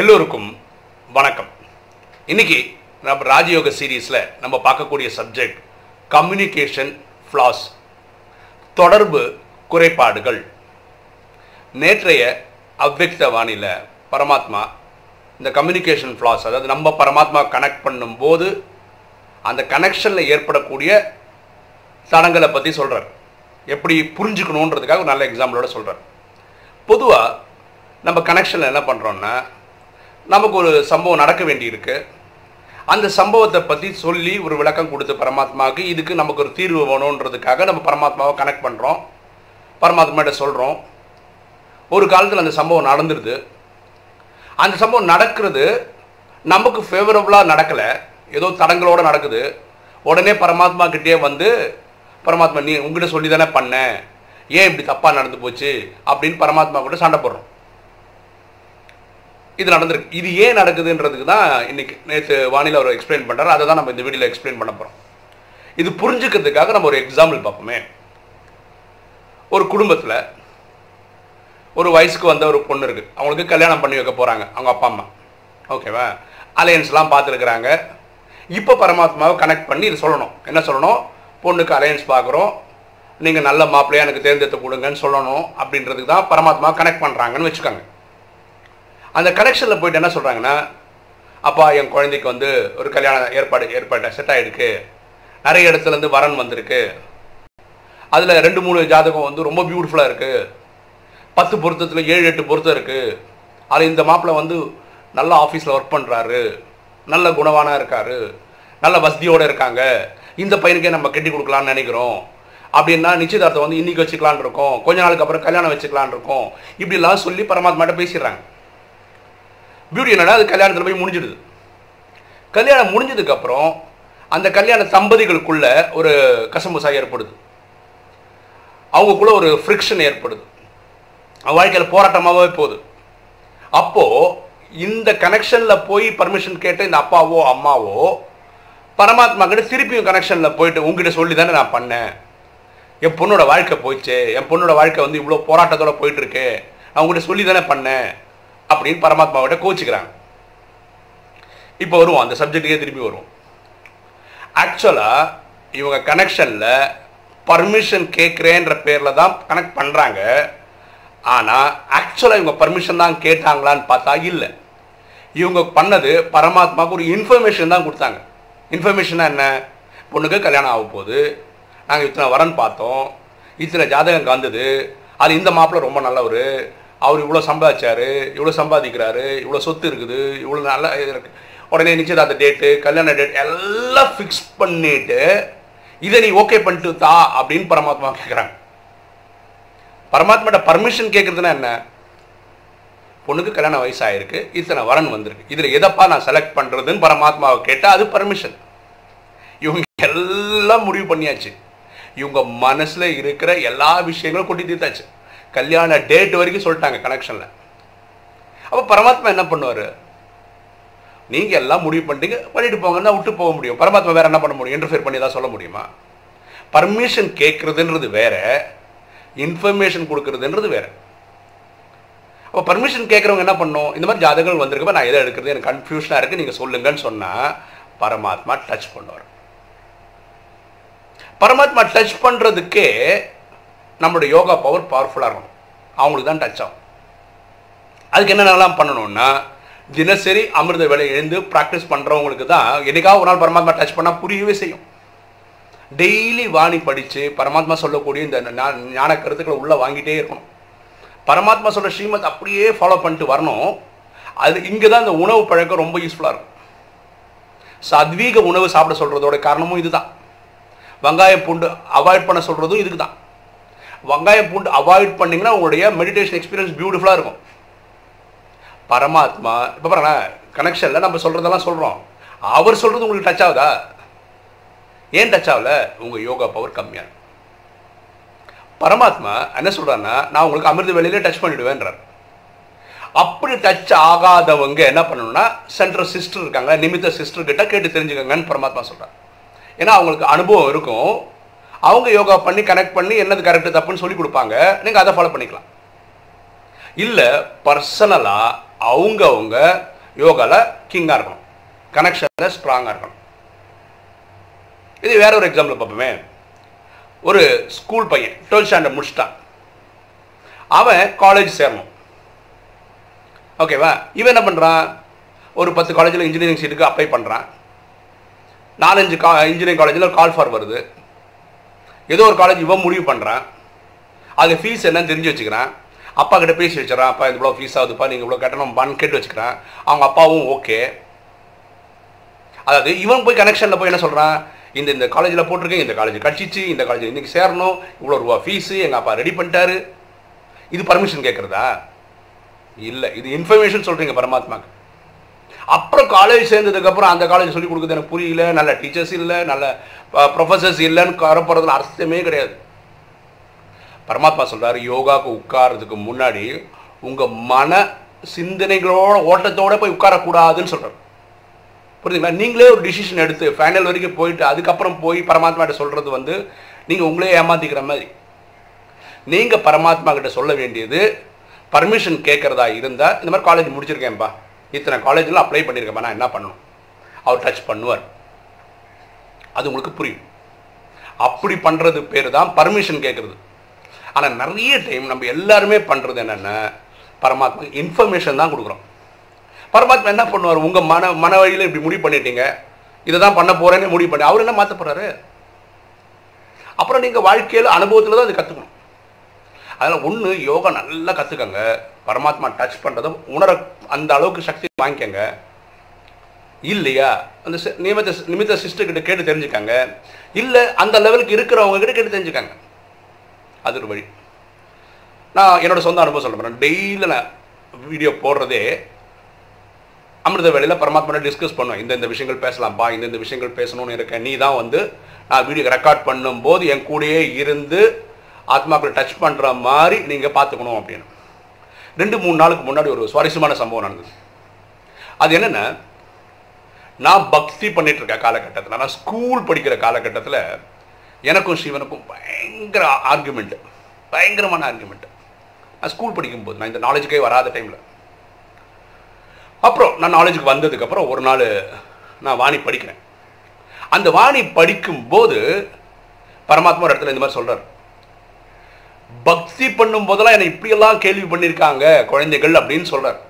எல்லோருக்கும் வணக்கம். இன்னைக்கு நம்ம ராஜயோக சீரீஸில் நம்ம பார்க்கக்கூடிய சப்ஜெக்ட் கம்யூனிகேஷன் ஃப்ளாஸ் தொடர்பு குறைபாடுகள். நேற்றைய அவ்வக்த வாணியில் பரமாத்மா இந்த கம்யூனிகேஷன் ஃப்ளாஸ் அதாவது நம்ம பரமாத்மா கனெக்ட் பண்ணும்போது அந்த கனெக்ஷனில் ஏற்படக்கூடிய தடங்களை பற்றி சொல்கிறார் எப்படி புரிஞ்சுக்கணுன்றதுக்காக ஒரு நல்ல எக்ஸாம்பிளோட சொல்கிறார் பொதுவாக நம்ம கனெக்ஷனில் என்ன பண்ணுறோன்னா நமக்கு ஒரு சம்பவம் நடக்க வேண்டியிருக்கு. அந்த சம்பவத்தை பற்றி சொல்லி ஒரு விளக்கம் கொடுத்து பரமாத்மாவுக்கு இதுக்கு நமக்கு ஒரு தீர்வு வேணுன்றதுக்காக நம்ம பரமாத்மாவை கனெக்ட் பண்ணுறோம் பரமாத்மாட்ட சொல்கிறோம் ஒரு காலத்தில் அந்த சம்பவம் நடந்துருது. அந்த சம்பவம் நடக்கிறது நமக்கு ஃபேவரபுளாக நடக்கலை. ஏதோ தடங்களோடு நடக்குது. உடனே பரமாத்மா கிட்டே வந்து பரமாத்மா நீ உங்ககிட்ட சொல்லி தானே பண்ணேன் ஏன் இப்படி தப்பாக நடந்து போச்சு? அப்படின்னு பரமாத்மா கூட சண்டை போடுறோம். இது நடந்திருக்கு. இது ஏன் நடக்குதுன்றதுக்கு தான் இன்னைக்கு நேற்று வானிலை அவர் எக்ஸ்பிளைன் பண்ணுறாரு அதை தான் நம்ம இந்த வீடியோவில் எக்ஸ்பிளைன் பண்ண போகிறோம் இது புரிஞ்சுக்கிறதுக்காக நம்ம ஒரு எக்ஸாம்பிள் பார்ப்போமே. ஒரு குடும்பத்தில் ஒரு வயசுக்கு வந்த ஒரு பொண்ணு இருக்குது அவங்களுக்கு கல்யாணம் பண்ணி வைக்க போகிறாங்க அவங்க அப்பா அம்மா. ஓகேவா அலையன்ஸ்லாம் பார்த்துருக்குறாங்க. இப்போ பரமாத்மாவை கனெக்ட் பண்ணி இது சொல்லணும். என்ன சொல்லணும்? பொண்ணுக்கு அலையன்ஸ் பார்க்குறோம். நீங்கள் நல்ல மாப்பிள்ளையாக எனக்கு தேர்ந்தெடுத்து கொடுங்கன்னு சொல்லணும். அப்படின்றதுக்கு தான் பரமாத்மா கனெக்ட் பண்ணுறாங்கன்னு வச்சுக்கோங்க. அந்த கனெக்ஷனில் போயிட்டு என்ன சொல்கிறாங்கன்னா அப்பா என் குழந்தைக்கு வந்து ஒரு கல்யாண ஏற்பாடு ஏற்பாடு செட் ஆகிருக்கு நிறைய இடத்துலேருந்து வரன் வந்திருக்கு. அதில் ரெண்டு மூணு ஜாதகம் வந்து ரொம்ப பியூட்டிஃபுல்லாக இருக்குது பத்து பொருத்தத்தில் ஏழு எட்டு பொருத்தம் இருக்குது அதில் இந்த மாப்பிள்ளை வந்து நல்ல ஆஃபீஸில் ஒர்க் பண்ணுறாரு நல்ல குணவானாக இருக்காரு. நல்ல வசதியோடு இருக்காங்க. இந்த பையனுக்கே நம்ம கட்டி கொடுக்கலான்னு நினைக்கிறோம். அப்படின்னா நிச்சயதார்த்தம் வந்து இன்னைக்கு வச்சுக்கலான் இருக்கோம். கொஞ்ச நாளுக்கு அப்புறம் கல்யாணம் வச்சுக்கலான் இருக்கோம். இப்படிலாம் சொல்லி பரமாத்மாட்ட பேசிடுறாங்க. பியூட்டி என்னன்னா அது கல்யாணத்தில் போய் முடிஞ்சிடுது. கல்யாணம் முடிஞ்சதுக்கப்புறம் அந்த கல்யாண தம்பதிகளுக்குள்ள ஒரு கசமுசா ஏற்படுது. அவங்களுக்குள்ள ஒரு ஃப்ரிக்ஷன் ஏற்படுது. அவன் வாழ்க்கையில் போராட்டமாகவே போகுது. அப்போது இந்த கனெக்ஷனில் போய் பர்மிஷன் கேட்ட இந்த அப்பாவோ அம்மாவோ பரமாத்மா கிட்ட திருப்பியும் கனெக்ஷனில் போயிட்டு உங்ககிட்ட சொல்லி தானே நான் பண்ணேன். என் பொண்ணோட வாழ்க்கை போயிடுச்சு. என் பொண்ணோட வாழ்க்கை வந்து இவ்வளோ போராட்டத்தோடு போயிட்டுருக்கு நான் உங்கள்கிட்ட சொல்லி தானே பண்ணேன். அப்படின்னு பரமாத்மாவிட்ட கோச்சுக்கிறாங்க. இப்போ வருவோம் அந்த சப்ஜெக்ட்டுக்கே திரும்பி வருவோம். ஆக்சுவலாக இவங்க கனெக்ஷனில் பர்மிஷன் கேட்குறேன்ற பேரில் தான் கனெக்ட் பண்ணுறாங்க ஆனால் ஆக்சுவலாக இவங்க பர்மிஷன் தான் கேட்டாங்களான்னு பார்த்தா இல்லை. இவங்க பண்ணது பரமாத்மாவுக்கு ஒரு இன்ஃபர்மேஷன் தான் கொடுத்தாங்க. இன்ஃபர்மேஷனாக என்ன? பொண்ணுக்கு கல்யாணம் ஆக போகுது. நாங்கள் இத்தனை வரன் பார்த்தோம். இத்தனை ஜாதகம் காந்தது. அது இந்த மாப்பிள்ளை ரொம்ப நல்லவர். அவர் இவ்வளோ சம்பாதிச்சாரு இவ்வளோ சம்பாதிக்கிறாரு இவ்வளோ சொத்து இருக்குது இவ்வளோ நல்ல இருக்கு. உடனே நிச்சயதார்த்த டேட்டு கல்யாண டேட் எல்லாம் ஃபிக்ஸ் பண்ணிட்டு இதை நீ ஓகே பண்ணிட்டு தா அப்படின்னு பரமாத்மா கேட்குறாங்க பரமாத்மாட்ட பர்மிஷன் கேட்குறதுனா என்ன? பொண்ணுக்கு கல்யாண வயசாயிருக்கு இத்தனை வரன் வந்திருக்கு. இதில் எதப்பா நான் செலக்ட் பண்ணுறதுன்னு பரமாத்மாவை கேட்டால் அது பர்மிஷன் இவங்க எல்லாம் முடிவு பண்ணியாச்சு. இவங்க மனசில் இருக்கிற எல்லா விஷயங்களும் கொட்டி தீர்த்தாச்சு. கல்யாண டேட் வரைக்கும் சொல்லிட்டாங்க கனெக்ஷனில் அப்போ பரமாத்மா என்ன பண்ணுவார்? நீங்கள் எல்லாம் முடிவு பண்ணிட்டீங்க பண்ணிட்டு போங்கன்னா விட்டு போக முடியும். பரமாத்மா வேறு என்ன பண்ண முடியும்? இன்டர்ஃபியர் பண்ணி தான் சொல்ல முடியுமா? பர்மிஷன் கேட்குறதுன்றது வேற இன்ஃபர்மேஷன் கொடுக்கறதுன்றது வேற. அப்போ பர்மிஷன் கேட்குறவங்க என்ன பண்ணும்? இந்த மாதிரி ஜாதகங்கள் வந்திருக்கப்ப நான் எதை எடுக்கிறது? எனக்கு கன்ஃபியூஷனாக இருக்குது நீங்கள் சொல்லுங்கன்னு சொன்னால் பரமாத்மா டச் பண்ணுவார். பரமாத்மா டச் பண்ணுறதுக்கே நம்மளுடைய யோகா பவர் பவர்ஃபுல்லாக இருக்கணும். அவங்களுக்கு தான் டச் ஆகும். அதுக்கு என்னென்னலாம் பண்ணணும்னா தினசரி அமிர்த வேலை எழுந்து ப்ராக்டிஸ் பண்ணுறவங்களுக்கு தான் என்னைக்காவது ஒரு நாள் பரமாத்மா டச் பண்ணால் புரியவே செய்யும். டெய்லி வாணி படித்து பரமாத்மா சொல்லக்கூடிய இந்த ஞான கருத்துக்களை உள்ளே வாங்கிட்டே இருக்கணும். பரமாத்மா சொல்கிற ஸ்ரீமத் அப்படியே ஃபாலோ பண்ணிட்டு வரணும். அது இங்கே தான் இந்த உணவு பழக்கம் ரொம்ப யூஸ்ஃபுல்லாக இருக்கும். சத்வீக உணவு சாப்பிட சொல்கிறதோட காரணமும் இதுதான். வெங்காயம் பூண்டு அவாய்ட் பண்ண சொல்கிறதும் இதுக்கு தான் வெங்காயம் பூண்டு அவாய்ட் பண்ணிங்கன்னா உங்களுடைய மெடிடேஷன் எக்ஸ்பீரியன்ஸ் பியூட்டிஃபுல்லாக இருக்கும். பரமாத்மா இப்போ பாருங்களேன் கனெக்ஷனில் நம்ம சொல்கிறதெல்லாம் சொல்கிறோம் அவர் சொல்கிறது உங்களுக்கு டச் ஆகுதா? ஏன் டச் ஆகல? உங்கள் யோகா பவர் கம்மியாக பரமாத்மா என்ன சொல்கிறாருன்னா நான் உங்களுக்கு அமிர்த வேலையிலே டச் பண்ணிவிடுவேன்றார் அப்படி டச் ஆகாதவங்க என்ன பண்ணணும்னா சென்ட்ரல் சிஸ்டர் இருக்காங்க நிமித்த சிஸ்டர் கிட்ட கேட்டு தெரிஞ்சுக்கங்கன்னு பரமாத்மா சொல்கிறார் ஏன்னா அவங்களுக்கு அனுபவம் இருக்கும். அவங்க யோகா பண்ணி கனெக்ட் பண்ணி என்னது கரெக்டு தப்புன்னு சொல்லி கொடுப்பாங்க. நீங்கள் அதை ஃபாலோ பண்ணிக்கலாம். இல்லை பர்சனலாக அவங்க அவங்க யோகாவில் கிங்காக இருக்கணும். கனெக்ஷனில் ஸ்ட்ராங்காக இருக்கணும். இது வேற ஒரு எக்ஸாம்பிள் பார்ப்போமே. ஒரு ஸ்கூல் பையன் டுவெல்த் ஸ்டாண்டர்ட் முடிச்சிட்டான். அவன் காலேஜ் சேரணும். ஓகேவா இவன் என்ன பண்ணுறான் ஒரு பத்து காலேஜில் இன்ஜினியரிங் சீட்டுக்கு அப்ளை பண்ணுறான் நாலஞ்சு கா இன்ஜினியரிங் காலேஜில் கால் ஃபார் வருது. ஏதோ ஒரு காலேஜ் இவன் முடிவு பண்ணுறான் அது ஃபீஸ் என்னன்னு தெரிஞ்சு வச்சுக்கிறான். அப்பா கிட்ட பேசி வச்சுறான் அப்பா இது இவ்வளோ ஃபீஸ் ஆகுதுப்பா நீங்கள் இவ்வளோ கட்டணும்பான்னு கேட்டு வச்சுக்கிறான். அவங்க அப்பாவும் ஓகே அதாவது இவன் போய் கனெக்ஷனில் போய் என்ன சொல்கிறான் இந்த இந்த காலேஜில் போட்டிருக்கேன் இந்த காலேஜ் கட்சிச்சு இந்த காலேஜ் இன்றைக்கி சேரணும் இவ்வளோ ரூபா ஃபீஸு எங்கள் அப்பா ரெடி பண்ணிட்டாரு. இது பர்மிஷன் கேட்குறதா இல்லை இது இன்ஃபர்மேஷன் சொல்கிறீங்க பரமாத்மாக்கு. அப்புறம் காலேஜ் சேர்ந்ததுக்கப்புறம் அந்த காலேஜ் சொல்லி கொடுக்குறது எனக்கு புரியல. நல்ல டீச்சர்ஸ் இல்லை நல்ல ப்ரொஃபஸர்ஸ் இல்லைன்னு வரப்போகிறதுல அர்த்தமே கிடையாது. பரமாத்மா சொல்கிறார் யோகாவுக்கு உட்கார்றதுக்கு முன்னாடி உங்கள் மன சிந்தனைகளோட ஓட்டத்தோடு போய் உட்காரக்கூடாதுன்னு சொல்றாரு. புரியுதுங்களா? நீங்களே ஒரு டிசிஷன் எடுத்து ஃபைனல் வரைக்கும் போயிட்டு அதுக்கப்புறம் போய் பரமாத்மா கிட்ட வந்து நீங்கள் உங்களே ஏமாத்திக்கிற மாதிரி. நீங்கள் பரமாத்மா கிட்ட சொல்ல வேண்டியது பர்மிஷன் கேட்குறதா இருந்தால் இந்த மாதிரி காலேஜ் முடிச்சிருக்கேன்ப்பா இத்தனை காலேஜில் அப்ளை பண்ணியிருக்கேன் நான் என்ன பண்ணணும்? அவர் டச் பண்ணுவார். அது உங்களுக்கு புரியும். அப்படி பண்ணுறது பேர் தான் பர்மிஷன் கேட்கறது ஆனால் நிறைய டைம் நம்ம எல்லாருமே பண்ணுறது என்னென்ன பரமாத்மா இன்ஃபர்மேஷன் தான் கொடுக்குறோம். பரமாத்மா என்ன பண்ணுவார்? உங்க மன மன வழியில இப்படி முடிவு பண்ணிட்டீங்க. இதை தான் பண்ண போறேன்னு முடிவு பண்ணி அவர் என்ன மாற்றப்படுறாரு அப்புறம் நீங்க வாழ்க்கையில அனுபவத்துல தான் அது கத்துக்கணும். அதனால் ஒன்று யோகா நல்லா கற்றுக்கங்க பரமாத்மா டச் பண்ணுறதும் உணர அந்த அளவுக்கு சக்தி வாங்கிக்கங்க. இல்லையா? அந்த சி- நியமித்த நிமித்த சிஸ்டர்கிட்ட கேட்டு தெரிஞ்சுக்காங்க. இல்லை அந்த லெவலுக்கு இருக்கிறவங்க கிட்ட கேட்டு தெரிஞ்சுக்காங்க. அது ஒரு வழி. நான் என்னோட சொந்த அனுபவம் சொல்ல போகிறேன் டெய்லி நான் வீடியோ போடுறதே அமிர்த வேலையில் பரமாத்மா டிஸ்கஸ் பண்ணுவேன். இந்த இந்த விஷயங்கள் பேசலாம்ப்பா இந்த இந்த விஷயங்கள் பேசணும்னு இருக்கேன். நீ தான் வந்து நான் வீடியோ ரெக்கார்ட் பண்ணும்போது என் கூடயே இருந்து ஆத்மாக்களை டச் பண்ணுற மாதிரி நீங்கள் பார்த்துக்கணும் அப்படின்னு. ரெண்டு மூணு நாளுக்கு முன்னாடி ஒரு சுவாரஸ்யமான சம்பவம் நடந்தது. அது என்னென்ன நான் பக்தி பண்ணிட்டு இருக்க காலகட்டத்தில் நான் ஸ்கூல் படிக்கிற காலகட்டத்தில் எனக்கும் சிவனுக்கும் பயங்கர ஆர்குமெண்ட்டு பயங்கரமான ஆர்குமெண்ட்டு நான் ஸ்கூல் படிக்கும்போது நான் இந்த நாலேஜுக்கே வராத டைமில் அப்புறம் நான் நாலேஜுக்கு வந்ததுக்கப்புறம் ஒரு நாள் நான் வாணி படிக்கிறேன். அந்த வாணி படிக்கும்போது பரமாத்மா ஒரு இடத்துல இந்த மாதிரி சொல்கிறார் பக்தி பண்ணும் போதெல்லாம் என்னை இப்படியெல்லாம் கேள்வி பண்ணியிருக்காங்க குழந்தைகள் அப்படின்னு சொல்கிறார்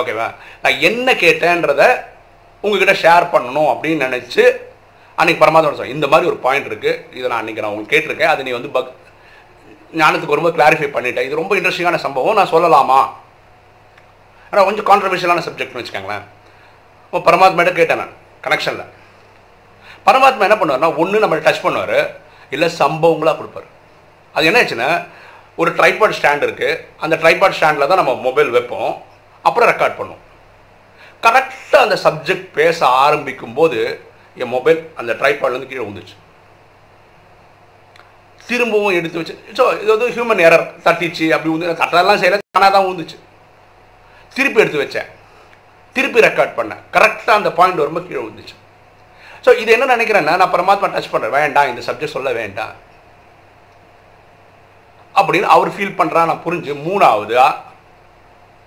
ஓகேவா நான் என்ன கேட்டேன்றத உங்ககிட்ட ஷேர் பண்ணணும் அப்படின்னு நினச்சி அன்னைக்கு பரமாத்மா சொன்னேன் இந்த மாதிரி ஒரு பாயிண்ட் இருக்குது இதை நான் அன்னைக்கு நான் உங்களுக்கு கேட்டிருக்கேன். அது நீ வந்து பக் ஞானத்துக்கு ரொம்ப கிளாரிஃபை பண்ணிட்டேன். இது ரொம்ப இன்ட்ரெஸ்டிங்கான சம்பவம். நான் சொல்லலாமா? ஆனால் கொஞ்சம் கான்ட்ரவர்ஷியலான சப்ஜெக்ட்னு வச்சுக்கோங்களேன். இப்போ பரமாத்மாட்ட கேட்டேன் நான் கனெக்ஷனில் பரமாத்மா என்ன பண்ணுவார்னா ஒன்று நம்மளை டச் பண்ணுவார் இல்லை சம்பவங்களாக கொடுப்பாரு. அது என்ன ஆச்சுன்னா ஒரு ட்ரைபாட் ஸ்டாண்ட் இருக்குது அந்த ட்ரைபாட் ஸ்டாண்டில் தான் நம்ம மொபைல் வைப்போம். அப்புறம் ரெக்கார்ட் பண்ணுவோம். கரெக்டாக அந்த சப்ஜெக்ட் பேச ஆரம்பிக்கும் போது என் மொபைல் அந்த ட்ரைபாட்லேருந்து கீழே விழுந்துச்சு திரும்பவும் எடுத்து வச்சு ஸோ இது வந்து ஹியூமன் எரர் தட்டிச்சு அப்படி வந்து தட்டெல்லாம் செய்யல தானாக தான் வந்துச்சு திருப்பி எடுத்து வச்சேன். திருப்பி ரெக்கார்ட் பண்ணேன். கரெக்டாக அந்த பாயிண்ட் வரும்போது கீழே விழுந்துச்சு. ஸோ இது என்ன நினைக்கிறேன்னா நான் பரமாத்மா டச் பண்ணுறேன் வேண்டாம் இந்த சப்ஜெக்ட் சொல்ல வேண்டாம். அப்படின்னு அவர் ஃபீல் பண்ணுறா நான் புரிஞ்சு. மூணாவது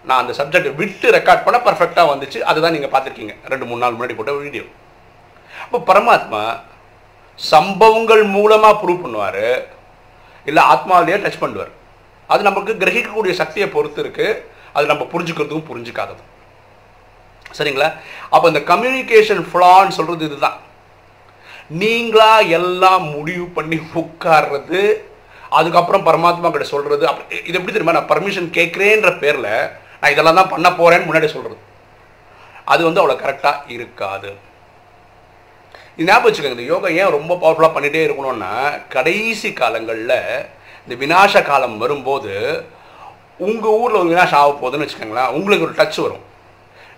நான் அந்த சப்ஜெக்ட் விட்டு ரெக்கார்ட் பண்ண பர்ஃபெக்டாக வந்துச்சு. அதுதான் நீங்கள் பார்த்துருக்கீங்க. ரெண்டு மூணு நாள் முன்னாடி போட்ட வீடியோ அப்போ பரமாத்மா சம்பவங்கள் மூலமாக ப்ரூவ் பண்ணுவார். இல்லை ஆத்மாவிலேயே டச் பண்ணுவார். அது நமக்கு கிரகிக்கக்கூடிய சக்தியை பொறுத்து இருக்குது அது நம்ம புரிஞ்சுக்கிறதுக்கும் புரிஞ்சுக்காததும் சரிங்களா? அப்போ இந்த கம்யூனிகேஷன் ஃப்ளான்னு சொல்கிறது இதுதான். நீங்களா எல்லாம் முடிவு பண்ணி உட்கார்றது அதுக்கப்புறம் பரமாத்மா கிட்ட சொல்கிறது அப்படி இது எப்படி தெரியுமா? நான் பர்மிஷன் கேட்குறேன்ற பேரில் நான் இதெல்லாம் தான் பண்ண போகிறேன்னு முன்னாடி சொல்கிறது அது வந்து அவ்வளோ கரெக்டாக இருக்காது. இது ஞாபகம் வச்சுக்கோங்க இந்த யோகா ஏன் ரொம்ப பவர்ஃபுல்லாக பண்ணிகிட்டே இருக்கணும்னா கடைசி காலங்களில் இந்த வினாச காலம் வரும்போது உங்கள் ஊரில் ஒரு வினாஷம் ஆக போகுதுன்னு வச்சுக்கோங்களேன் உங்களுக்கு ஒரு டச் வரும்.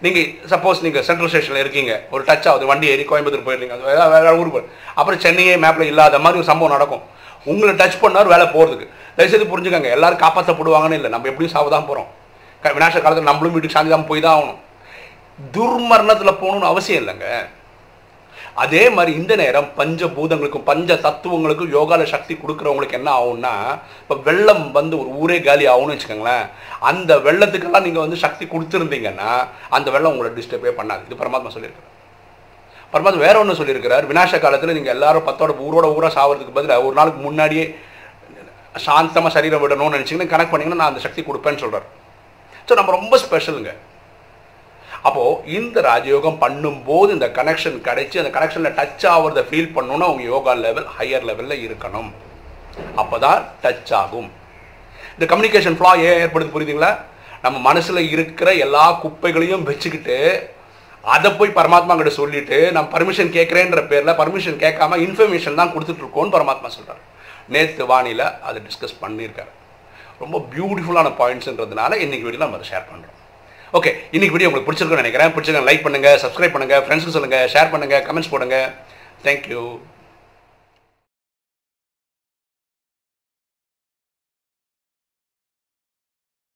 நீங்கள் சப்போஸ் நீங்கள் சென்ட்ரல் ஸ்டேஷனில் இருக்கீங்க ஒரு டச் ஆகுது வண்டி ஏறி கோயம்புத்தூர் போயிருந்தீங்க அது வேறு வேற ஊருக்கு போய் அப்புறம் சென்னையே மேப்பில் இல்லாத மாதிரி ஒரு சம்பவம் நடக்கும். உங்களை டச் பண்ணார் வேலை போகிறதுக்கு தயவுசெய்து புரிஞ்சுக்கோங்க எல்லாரும் காப்பாற்றப்படுவாங்கன்னு இல்லை. நம்ம எப்படியும் சாவ தான் போகிறோம் விநாச காலத்தில் நம்மளும் வீட்டுக்கு சாந்தி தான் போய் தான் ஆகணும். துர்மரணத்தில் போகணும்னு அவசியம் இல்லைங்க. அதே மாதிரி இந்த நேரம் பஞ்ச பூதங்களுக்கும் பஞ்ச தத்துவங்களுக்கும் யோகால சக்தி கொடுக்குறவங்களுக்கு என்ன ஆகும்னா இப்போ வெள்ளம் வந்து ஒரு ஊரே காலி ஆகும்னு வச்சுக்கோங்களேன். அந்த வெள்ளத்துக்கெல்லாம் நீங்கள் வந்து சக்தி கொடுத்துருந்தீங்கன்னா அந்த வெள்ளம் உங்களை டிஸ்டர்பே பண்ணாது. இது பரமாத்மா சொல்லியிருக்கேன் பரமாத்மா வேற ஒன்று சொல்லியிருக்கிறார். விநாச காலத்தில் நீங்கள் எல்லாரும் பத்தோட ஊரோட ஊரா சாவறதுக்கு பதிலாக ஒரு நாளுக்கு முன்னாடியே சாந்தமாக சரீரம் விடணும்னு நினச்சிங்கன்னா கனெக்ட் பண்ணிங்கன்னா நான் அந்த சக்தி கொடுப்பேன்னு சொல்கிறார் ஸோ நம்ம ரொம்ப ஸ்பெஷலுங்க அப்போது இந்த ராஜயோகம் பண்ணும்போது இந்த கனெக்ஷன் கிடைச்சி அந்த கனெக்ஷனில் டச் ஆகிறத ஃபீல் பண்ணணும்னா அவங்க யோகா லெவல் ஹையர் லெவலில் இருக்கணும். அப்போ தான் டச் ஆகும். இந்த கம்யூனிகேஷன் ஃப்ளா ஏன் ஏற்படுது புரியுதுங்களா? நம்ம மனசில் இருக்கிற எல்லா குப்பைகளையும் வச்சுக்கிட்டு அதை போய் பரமாத்மா கிட்ட சொல்லிட்டு நான் பர்மிஷன் கேட்குறேன்ற பேரில் பர்மிஷன் கேட்காம இன்ஃபர்மேஷன் தான் கொடுத்துட்ருக்கோன்னு பரமாத்மா சொல்கிறார் நேற்று வானியில் அதை டிஸ்கஸ் பண்ணியிருக்காரு. ரொம்ப பியூட்டிஃபுல்லான பாயிண்ட்ஸ்ன்றதுனால இன்னைக்கு வீடியோ நம்ம அதை ஷேர் பண்ணுறோம் ஓகே இன்னைக்கு வீடியோ உங்களுக்கு பிடிச்சிருக்குன்னு நினைக்கிறேன். பிடிச்சிருக்கேன் லைக் பண்ணுங்கள் சப்ஸ்கிரைப் பண்ணுங்கள் ஃப்ரெண்ட்ஸுக்கு சொல்லுங்கள் ஷேர் பண்ணுங்கள் கமெண்ட்ஸ் போடுங்க. தேங்க்யூ